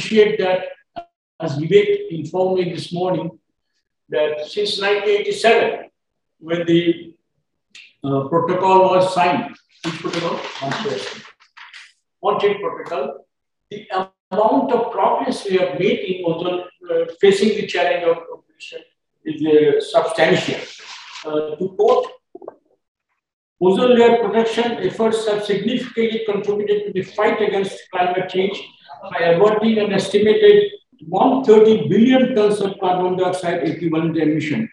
appreciate that, as Vivek informed me this morning, that since 1987, when the uh, protocol was signed, protocol? Montreal Protocol, the amount of progress we are making on uh, facing the challenge of pollution is uh, substantial. Uh, to quote, ozone layer protection efforts have significantly contributed to the fight against climate change by averting an estimated 130 billion tons of carbon dioxide equivalent emission.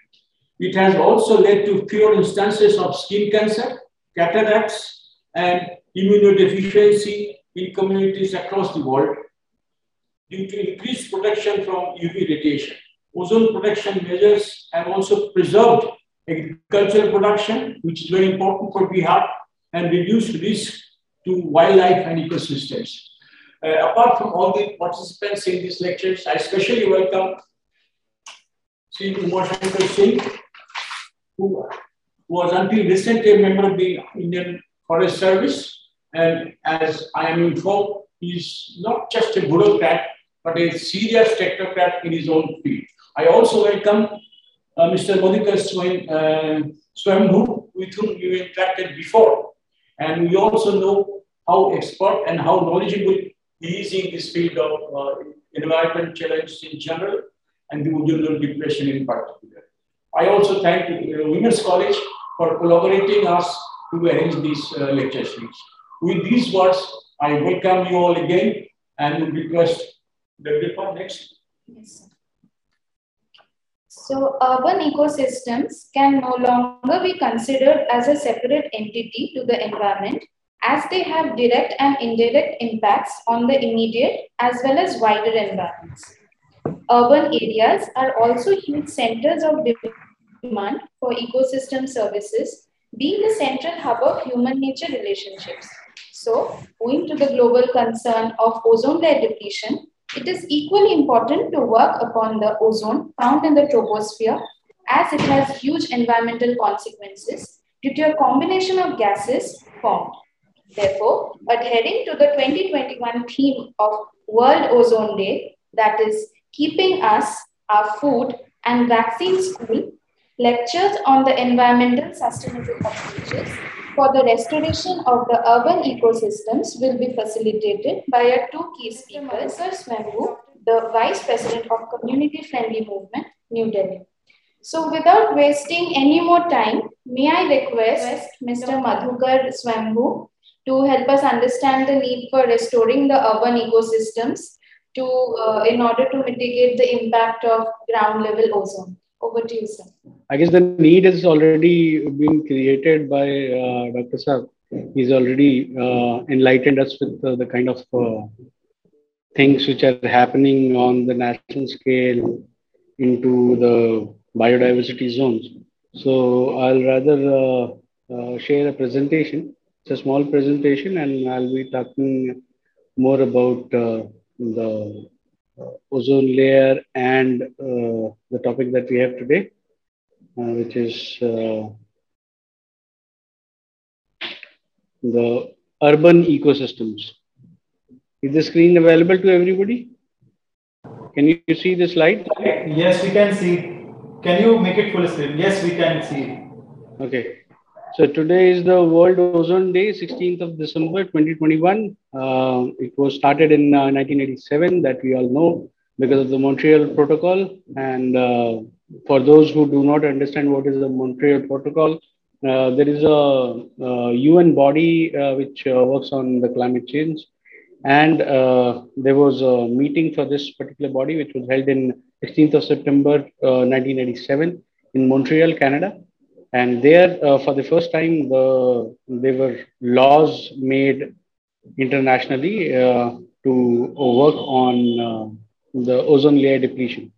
It has also led to fewer instances of skin cancer, cataracts, and immunodeficiency in communities across the world due to increased protection from UV radiation. Ozone protection measures have also preserved agricultural production, which is very important for Bihar, and reduced risk to wildlife and ecosystems. Uh, apart from all the participants in these lectures, I especially welcome Sri Uma Shankar Singh, who was until recently a member of the Indian Forest Service. And as I am informed, he's not just a bureaucrat, but a serious technocrat in his own field. I also welcome uh, Mr. Madhukar Swayambhu, uh, with whom you interacted before. And we also know how expert and how knowledgeable in this field of uh, environment challenges in general and the ozone depression in particular. I also thank uh, Women's College for collaborating us to arrange these uh, lecture series. With these words, I welcome you all again and request the next. Yes. Sir. So urban ecosystems can no longer be considered as a separate entity to the environment as they have direct and indirect impacts on the immediate as well as wider environments. Urban areas are also huge centers of demand for ecosystem services, being the central hub of human-nature relationships. So, owing to the global concern of ozone layer depletion, it is equally important to work upon the ozone found in the troposphere as it has huge environmental consequences due to a combination of gases formed. Therefore, adhering to the 2021 theme of World Ozone Day, that is keeping us, our food and vaccines cool, lectures on the environmental sustainable approaches for the restoration of the urban ecosystems will be facilitated by our two key speakers, Sir Swayambhu, the Vice President of Community Friendly Movement, New Delhi. So without wasting any more time, may I request Mr. Madhukar Swayambhu to help us understand the need for restoring the urban ecosystems to, uh, in order to mitigate the impact of ground level ozone. Over to you, sir. I guess the need is already being created by uh, Dr. Saab. He's already uh, enlightened us with uh, the kind of uh, things which are happening on the national scale into the biodiversity zones. So I'll rather uh, share a presentation. It's a small presentation, and I'll be talking more about the uh, ozone layer and uh, the topic that we have today, uh, which is the urban ecosystems. Is the screen available to everybody? Can you see the slide? Yes, we can see. Can you make it full screen? Yes, we can see. Okay. So today is the World Ozone Day, 16th of December 2021. Uh, it was started in uh, 1987 that we all know because of the Montreal Protocol. And uh, for those who do not understand what is the Montreal Protocol, uh, there is a, a UN body uh, which uh, works on the climate change. And there was a meeting for this particular body, which was held in 16th of September 1987 in Montreal, Canada and there, uh, for the first time, the, there were laws made internationally uh, to work on uh, the ozone layer depletion.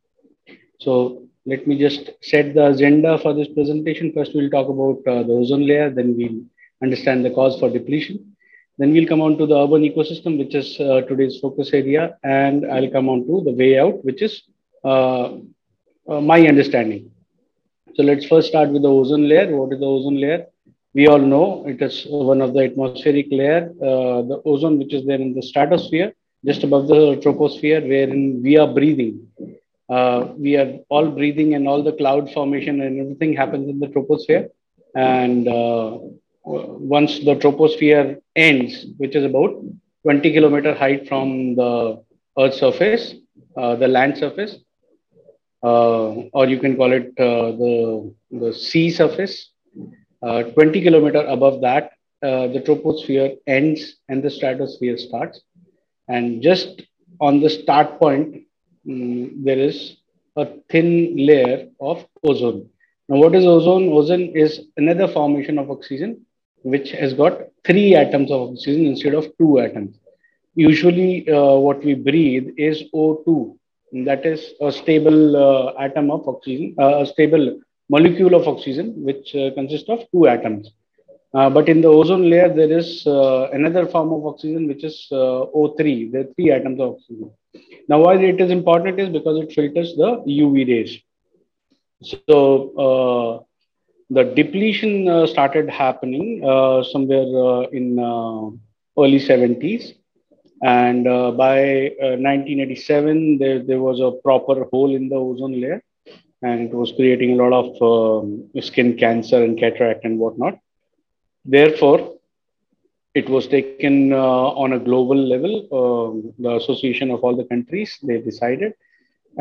So let me just set the agenda for this presentation. First, we'll talk about uh, the ozone layer, then we'll understand the cause for depletion. Then we'll come on to the urban ecosystem, which is uh, today's focus area, and I'll come on to the way out, which is my understanding. So let's first start with the ozone layer. What is the ozone layer? We all know it is one of the atmospheric layer, uh, the ozone which is there in the stratosphere just above the troposphere, wherein we are breathing. Uh, we are all breathing, and all the cloud formation and everything happens in the troposphere. And uh, once the troposphere ends, which is about 20 kilometer height from the Earth's surface, uh, the land surface, or you can call it uh, the, the sea surface. Uh, 20 kilometer above that, the troposphere ends and the stratosphere starts. And just on the start point, um, there is a thin layer of ozone. Now, what is ozone? Ozone is another formation of oxygen, which has got three atoms of oxygen instead of two atoms. Usually, uh, what we breathe is O2, that is a stable uh, atom of oxygen, uh, a stable molecule of oxygen, which uh, consists of two atoms. Uh, but in the ozone layer, there is uh, another form of oxygen, which is O3. There are three atoms of oxygen. Now, why it is important is because it filters the UV rays. So, the depletion started happening somewhere in early 70s and uh, by uh, 1987, there, there was a proper hole in the ozone layer, and it was creating a lot of um, skin cancer and cataract and whatnot. Therefore, it was taken uh, on a global level. Um, the association of all the countries they decided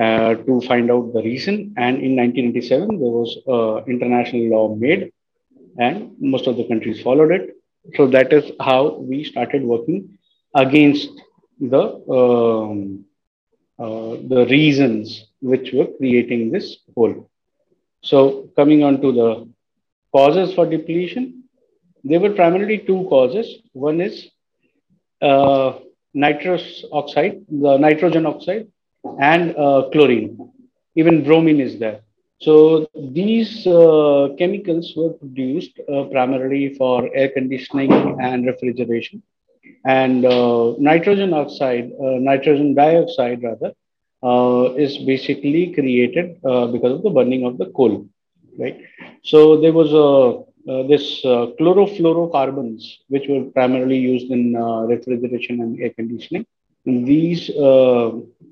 uh, to find out the reason, and in 1987 there was uh, international law made, and most of the countries followed it. So that is how we started working against the um, uh, the reasons which were creating this hole. So coming on to the causes for depletion, there were primarily two causes. One is uh, nitrous oxide, the nitrogen oxide, and uh, chlorine. Even bromine is there. So these uh, chemicals were produced uh, primarily for air conditioning and refrigeration and uh, nitrogen oxide, uh, nitrogen dioxide rather, uh, is basically created because of the burning of the coal, right? So there was a uh, this uh, chlorofluorocarbons, which were primarily used in uh, refrigeration and air conditioning. And these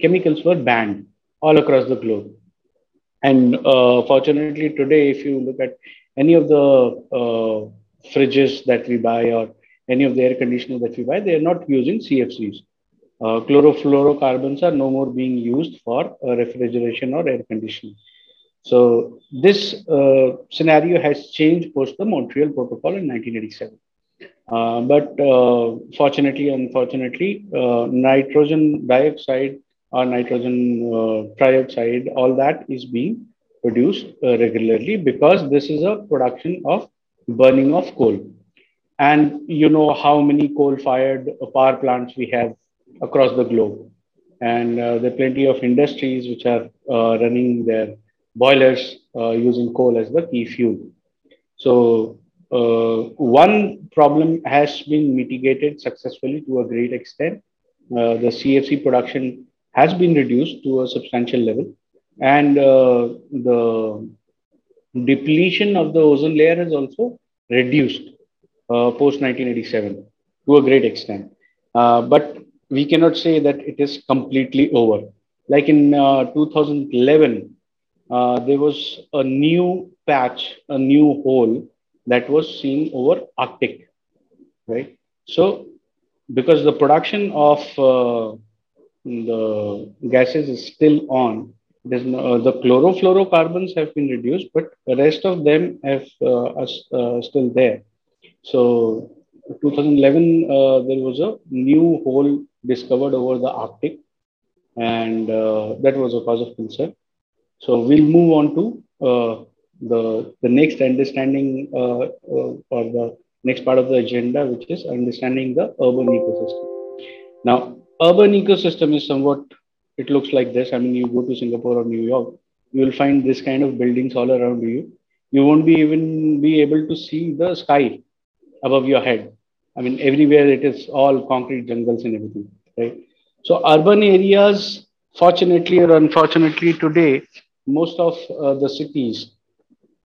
chemicals were banned all across the globe. And fortunately, today, if you look at any of the fridges that we buy or any of the air conditioners that we buy, they are not using CFCs. Uh, chlorofluorocarbons are no more being used for uh, refrigeration or air conditioning. So this uh, scenario has changed post the Montreal Protocol in 1987. Uh, but uh, fortunately, unfortunately, uh, nitrogen dioxide or nitrogen trioxide, all that is being produced regularly because this is a production of burning of coal and you know how many coal-fired power plants we have across the globe. And uh, there are plenty of industries which are uh, running their boilers uh, using coal as the key fuel. So uh, one problem has been mitigated successfully to a great extent. Uh, the CFC production has been reduced to a substantial level, and uh, the depletion of the ozone layer has also reduced post 1987 to a great extent. Uh, but we cannot say that it is completely over. Like in uh, 2011, there was a new patch, a new hole that was seen over Arctic, right? So, because the production of uh, the gases is still on, no, uh, the chlorofluorocarbons have been reduced, but the rest of them have uh, are still there. So 2011, uh, there was a new hole discovered over the Arctic, and uh, that was a cause of concern. So we'll move on to uh, the the next understanding or the next part of the agenda, which is understanding the urban ecosystem. Now, urban ecosystem is somewhat it looks like this. I mean, you go to Singapore or New York, you will find this kind of buildings all around you. You won't be even be able to see the sky above your head. I mean, everywhere it is all concrete jungles and everything, right? So urban areas, fortunately or unfortunately today, most of uh, the cities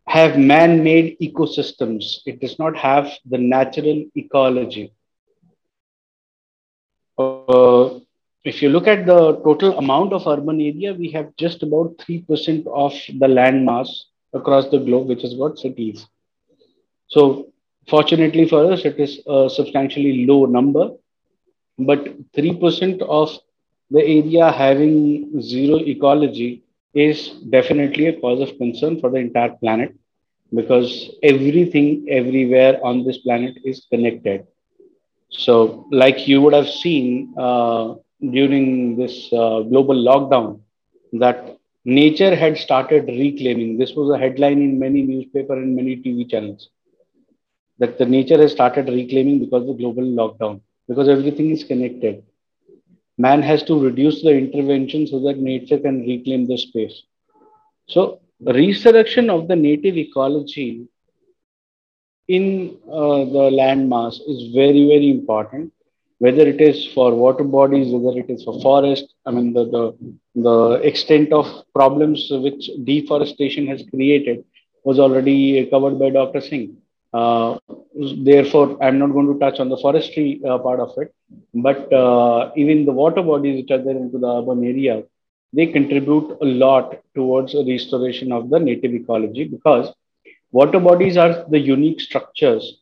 have man-made ecosystems. It does not have the natural ecology. Uh, if you look at the total amount of urban area, we have just about 3% of the land mass across the globe, which is what cities. So fortunately for us, it is a substantially low number, but 3% of the area having zero ecology is definitely a cause of concern for the entire planet because everything everywhere on this planet is connected. So, like you would have seen uh, during this uh, global lockdown, that nature had started reclaiming. This was a headline in many newspaper and many TV channels. That the nature has started reclaiming because of the global lockdown, because everything is connected. Man has to reduce the intervention so that nature can reclaim the space. So, resurrection of the native ecology in uh, the land mass is very, very important whether it is for water bodies, whether it is for forest. I mean, the, the, the extent of problems which deforestation has created was already covered by Dr. Singh. Uh, therefore, I'm not going to touch on the forestry uh, part of it, but uh, even the water bodies which are there into the urban area, they contribute a lot towards restoration of the native ecology because water bodies are the unique structures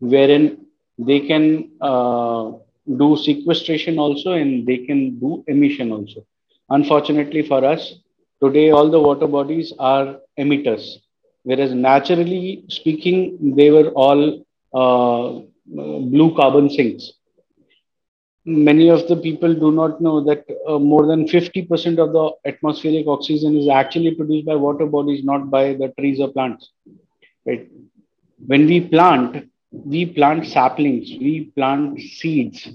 wherein they can uh, do sequestration also and they can do emission also. Unfortunately for us, today all the water bodies are emitters, whereas naturally speaking, they were all uh, blue carbon sinks. Many of the people do not know that uh, more than 50% of the atmospheric oxygen is actually produced by water bodies, not by the trees or plants. Right? When we plant, we plant saplings, we plant seeds,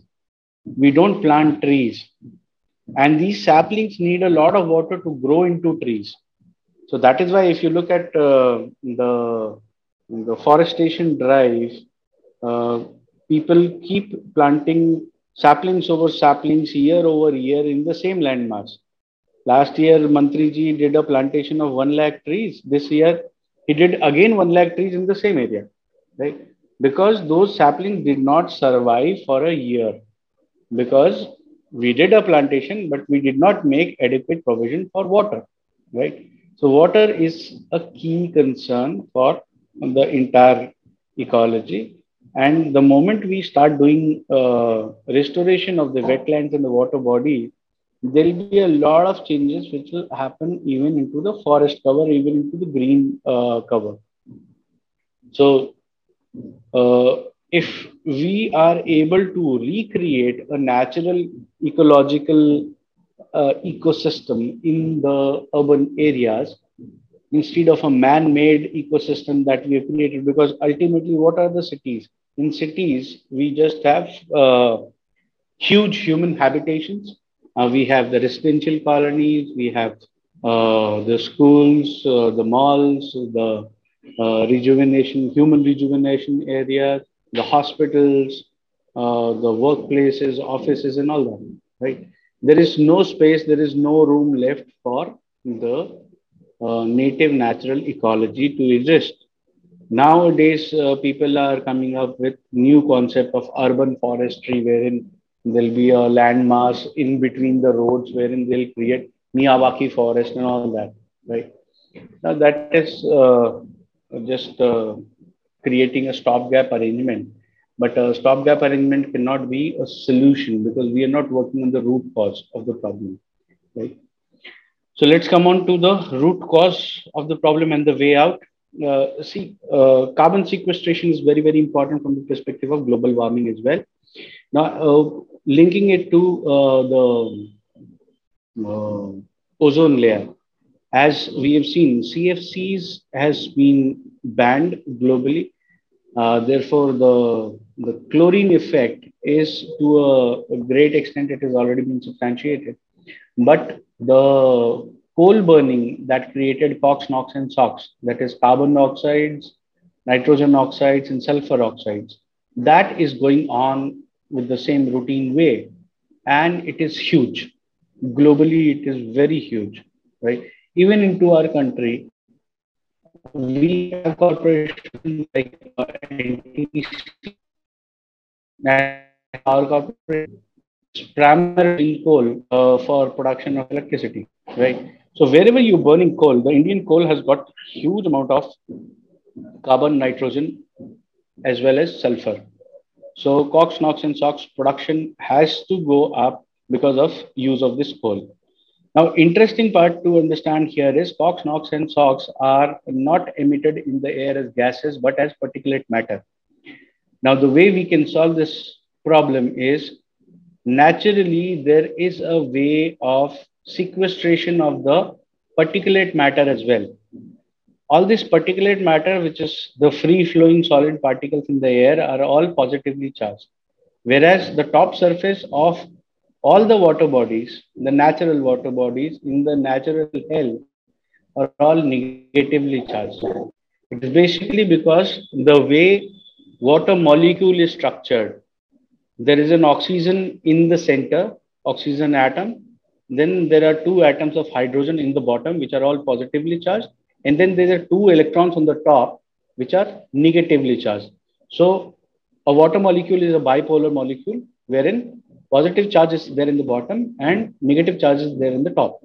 we don't plant trees. And these saplings need a lot of water to grow into trees. So that is why if you look at uh, the, the forestation drive, uh, people keep planting saplings over saplings year over year in the same landmass. Last year, Mantriji did a plantation of 1 lakh trees. This year, he did again 1 lakh trees in the same area. Right? because those saplings did not survive for a year because we did a plantation but we did not make adequate provision for water right so water is a key concern for the entire ecology. And the moment we start doing uh, restoration of the wetlands and the water body there will be a lot of changes which will happen even into the forest cover even into the green uh, cover. So uh, if we are able to recreate a natural ecological uh, ecosystem in the urban areas instead of a man-made ecosystem that we have created? Because ultimately what are the cities? In cities we just have uh, huge human habitations. Uh, we have the residential colonies we have uh, the schools uh, the malls the uh, rejuvenation, human rejuvenation areas, the hospitals, uh, the workplaces, offices, and all that, right? There is no space, there is no room left for the uh, native natural ecology to exist. Nowadays, uh, people are coming up with new concept of urban forestry, wherein there'll be a landmass in between the roads, wherein they'll create Miyawaki forest and all that, right? Now that is uh, just uh, creating a stopgap arrangement. But a stopgap arrangement cannot be a solution because we are not working on the root cause of the problem, right? So let's come on to the root cause of the problem and the way out. Uh, see, uh, carbon sequestration is very, very important from the perspective of global warming as well. Now, uh, linking it to uh, the uh, ozone layer, as we have seen, CFCs has been banned globally. Uh, therefore, the, the chlorine effect is to a, a, great extent, it has already been substantiated. But the coal burning that created COX, NOx, and SOx, that is carbon oxides, nitrogen oxides, and sulfur oxides, that is going on with the same routine way. And it is huge. Globally, it is very huge, right? even into our country, we have corporations like uh, Our corporation primarily coal uh, for production of electricity, right? So wherever you're burning coal, the Indian coal has got huge amount of carbon, nitrogen, as well as sulfur. So COX, NOx, and SOx production has to go up because of use of this coal. Now, interesting part to understand here is COX, NOx, and SOx are not emitted in the air as gases, but as particulate matter. Now, the way we can solve this problem is naturally there is a way of sequestration of the particulate matter as well. All this particulate matter, which is the free flowing solid particles in the air, are all positively charged. Whereas the top surface of all the water bodies, the natural water bodies in the natural hell are all negatively charged. It is basically because the way water molecule is structured, there is an oxygen in the center, oxygen atom. Then there are two atoms of hydrogen in the bottom, which are all positively charged. And then there are two electrons on the top, which are negatively charged. So a water molecule is a bipolar molecule, wherein positive charge is there in the bottom and negative charge is there in the top.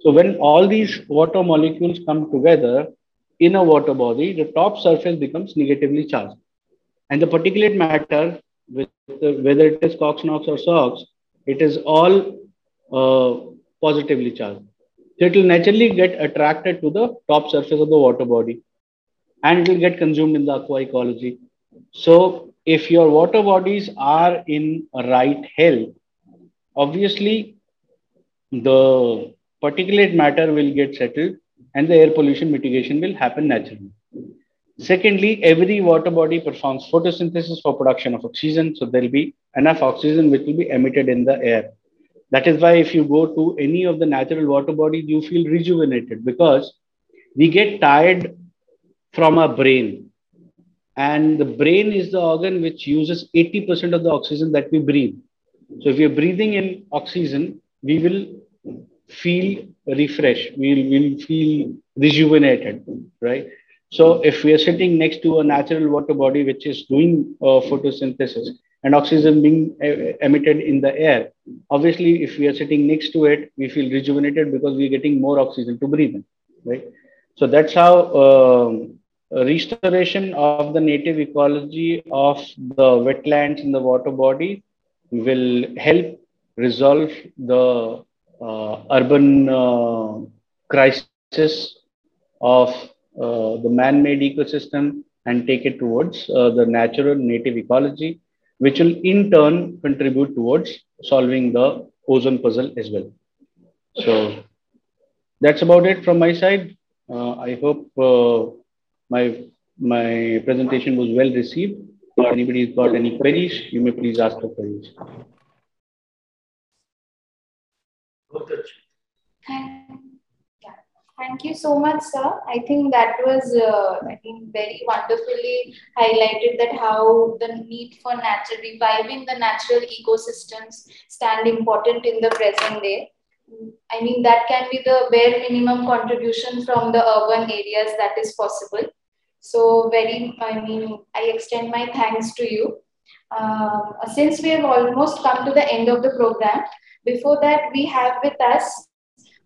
So when all these water molecules come together in a water body, the top surface becomes negatively charged. And the particulate matter, with the, whether it is COX, NOx or SOx, it is all uh, positively charged. So it will naturally get attracted to the top surface of the water body and it will get consumed in the aqua ecology. So if your water bodies are in right health, obviously the particulate matter will get settled and the air pollution mitigation will happen naturally. Secondly, every water body performs photosynthesis for production of oxygen. So there'll be enough oxygen which will be emitted in the air. That is why if you go to any of the natural water bodies, you feel rejuvenated because we get tired from our brain and the brain is the organ which uses 80% of the oxygen that we breathe. So if are breathing in oxygen, we will feel refreshed, we'll, we'll feel rejuvenated, right? So if we are sitting next to a natural water body which is doing uh, photosynthesis and oxygen being uh, emitted in the air, obviously if we are sitting next to it, we feel rejuvenated because we're getting more oxygen to breathe in, right? So that's how um, restoration of the native ecology of the wetlands in the water body will help resolve the uh, urban uh, crisis of the man-made ecosystem and take it towards uh, the natural native ecology, which will in turn contribute towards solving the ozone puzzle as well. So that's about it from my side. Uh, I hope uh, my my presentation was well received. If anybody's got any queries, you may please ask the queries. Thank you so much, sir. I think that was, uh, I think, very wonderfully highlighted that how the need for natural reviving the natural ecosystems stand important in the present day. I mean, that can be the bare minimum contribution from the urban areas that is possible. So very, I mean, I extend my thanks to you. Uh, since we have almost come to the end of the program, before that we have with us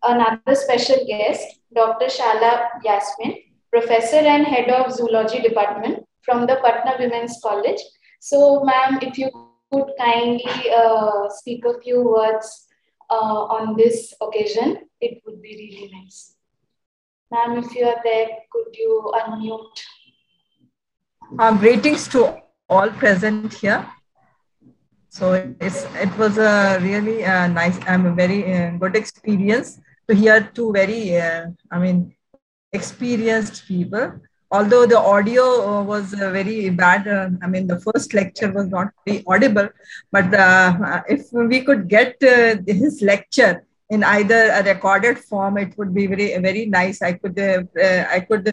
another special guest, Dr. Shahla Yasmin, Professor and Head of Zoology Department from the Patna Women's College. So ma'am, if you could kindly uh, speak a few words uh, on this occasion, it would be really nice. Ma'am, if you are there, could you unmute? Uh, greetings to all present here. So it's, it was a really uh, nice, a very uh, good experience to hear two very, uh, I mean, experienced people. Although the audio uh, was uh, very bad, uh, I mean, the first lecture was not very audible, but if we could get his lecture in either a recorded form, it would be very very nice. I could uh, uh, I could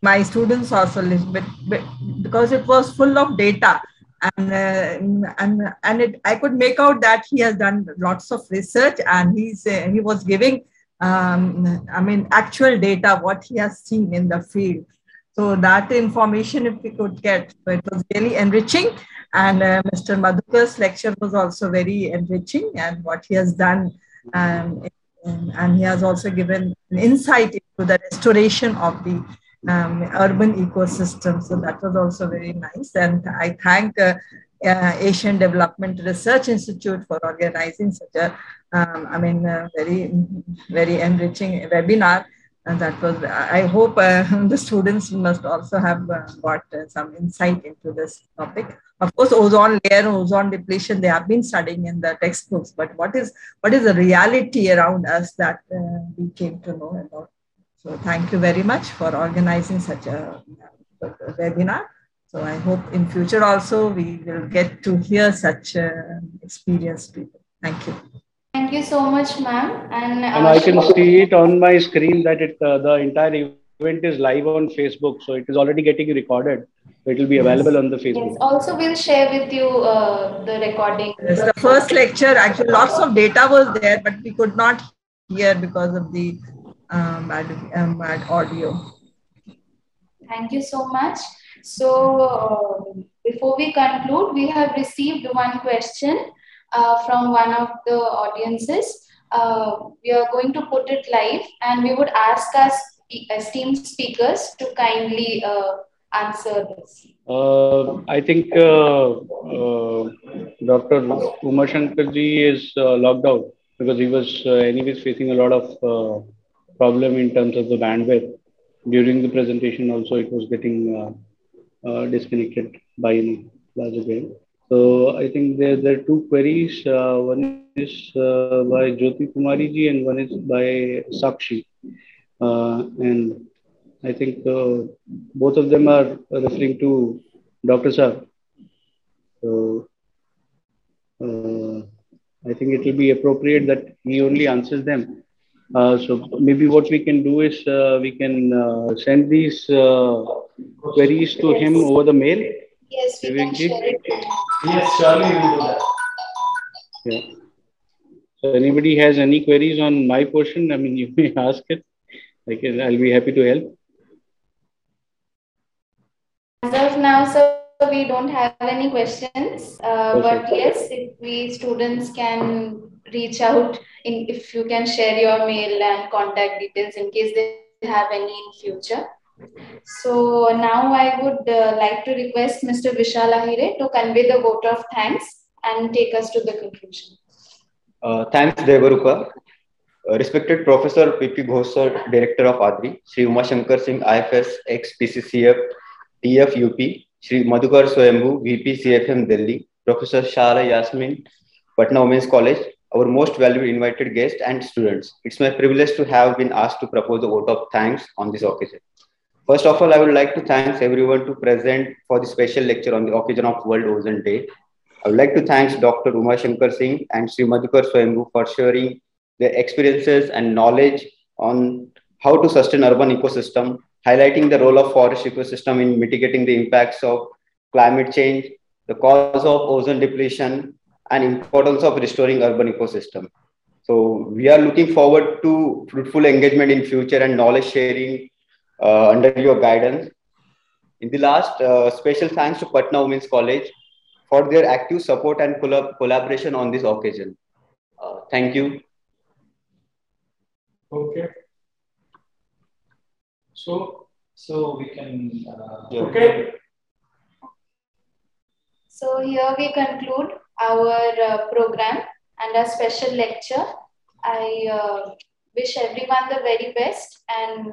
my students also listen, but, but because it was full of data and uh, and and it, I could make out that he has done lots of research and he's uh, he was giving um, I mean actual data what he has seen in the field. So that information if we could get, it was really enriching. And uh, Mr. Madhukar's lecture was also very enriching and what he has done. Um, and he has also given an insight into the restoration of the um, urban ecosystem. So that was also very nice. And I thank uh, uh, Asian Development Research Institute for organizing such a, um, I mean, uh, very, very enriching webinar. And that was, I hope uh, the students must also have uh, got uh, some insight into this topic. Of course, ozone layer, ozone depletion, they have been studying in the textbooks, but what is, what is the reality around us that uh, we came to know about? So thank you very much for organizing such a webinar. So I hope in future also we will get to hear such uh, experienced people. Thank you. Thank you so much, ma'am. And, and I can see it on my screen that it uh, the entire event is live on Facebook. So it is already getting recorded. It will be available on the Facebook. Yes. Also, we'll share with you uh, the recording. Yes, the first lecture, actually, lots of data was there, but we could not hear because of the um, bad, um, bad audio. Thank you so much. So uh, before we conclude, we have received one question uh, from one of the audiences. Uh, we are going to put it live and we would ask our esteemed speakers to kindly uh, answer this. Uh, I think uh, Dr. Uma Shankarji is logged out because he was anyways facing a lot of problem in terms of the bandwidth. During the presentation also it was getting disconnected by large again. So I think there, there are two queries. Uh, one is uh, by Jyoti Kumari ji and one is by Sakshi. and I think both of them are referring to Dr. Sir. So I think it will be appropriate that he only answers them. Uh, so maybe what we can do is uh, we can uh, send these queries to him over the mail. Yes, we can share it. Yes, surely we will do that. Yeah. So anybody has any queries on my portion, I mean, you may ask it. I can, I'll be happy to help. As of now, so we don't have any questions. Uh, but yes, if we students can reach out in if you can share your mail and contact details in case they have any in future. So now I would uh, like to request Mr. Vishal Ahire to convey the vote of thanks and take us to the conclusion. Uh, thanks, Devarupa. Uh, respected Professor P.P. Ghosar, Director of ADRI, Sri Uma Shankar Singh, IFS, ex-PCCF, TFUP, Sri Madhukar Swayambhu, VP CFM Delhi, Professor Shahla Yasmin, Patna Women's College, our most valued invited guests and students. It's my privilege to have been asked to propose a vote of thanks on this occasion. First of all, I would like to thank everyone to present for the special lecture on the occasion of World Ozone Day. I would like to thank Dr. Uma Shankar Singh and Sri Madhukar Swayambhu for sharing their experiences and knowledge on how to sustain urban ecosystem, highlighting the role of forest ecosystem in mitigating the impacts of climate change, the cause of ozone depletion, and importance of restoring urban ecosystem. So we are looking forward to fruitful engagement in future and knowledge sharing uh, under your guidance. In the last, uh, special thanks to Patna Women's College for their active support and collab collaboration on this occasion. Uh, thank you. Okay. So, so we can. Uh, yeah. Okay. So here we conclude our uh, program and our special lecture. I uh, wish everyone the very best and